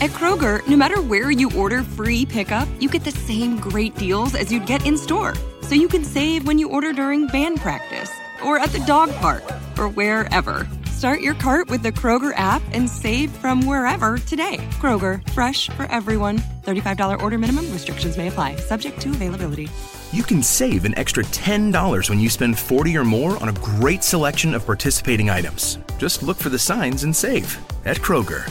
At Kroger, no matter where you order free pickup, you get the same great deals as you'd get in store. So you can save when you order during band practice, or at the dog park, or wherever. Start your cart with the Kroger app and save from wherever today. Kroger, fresh for everyone. $35 order minimum, restrictions may apply, subject to availability. You can save an extra $10 when you spend 40 or more on a great selection of participating items. Just look for the signs and save at Kroger.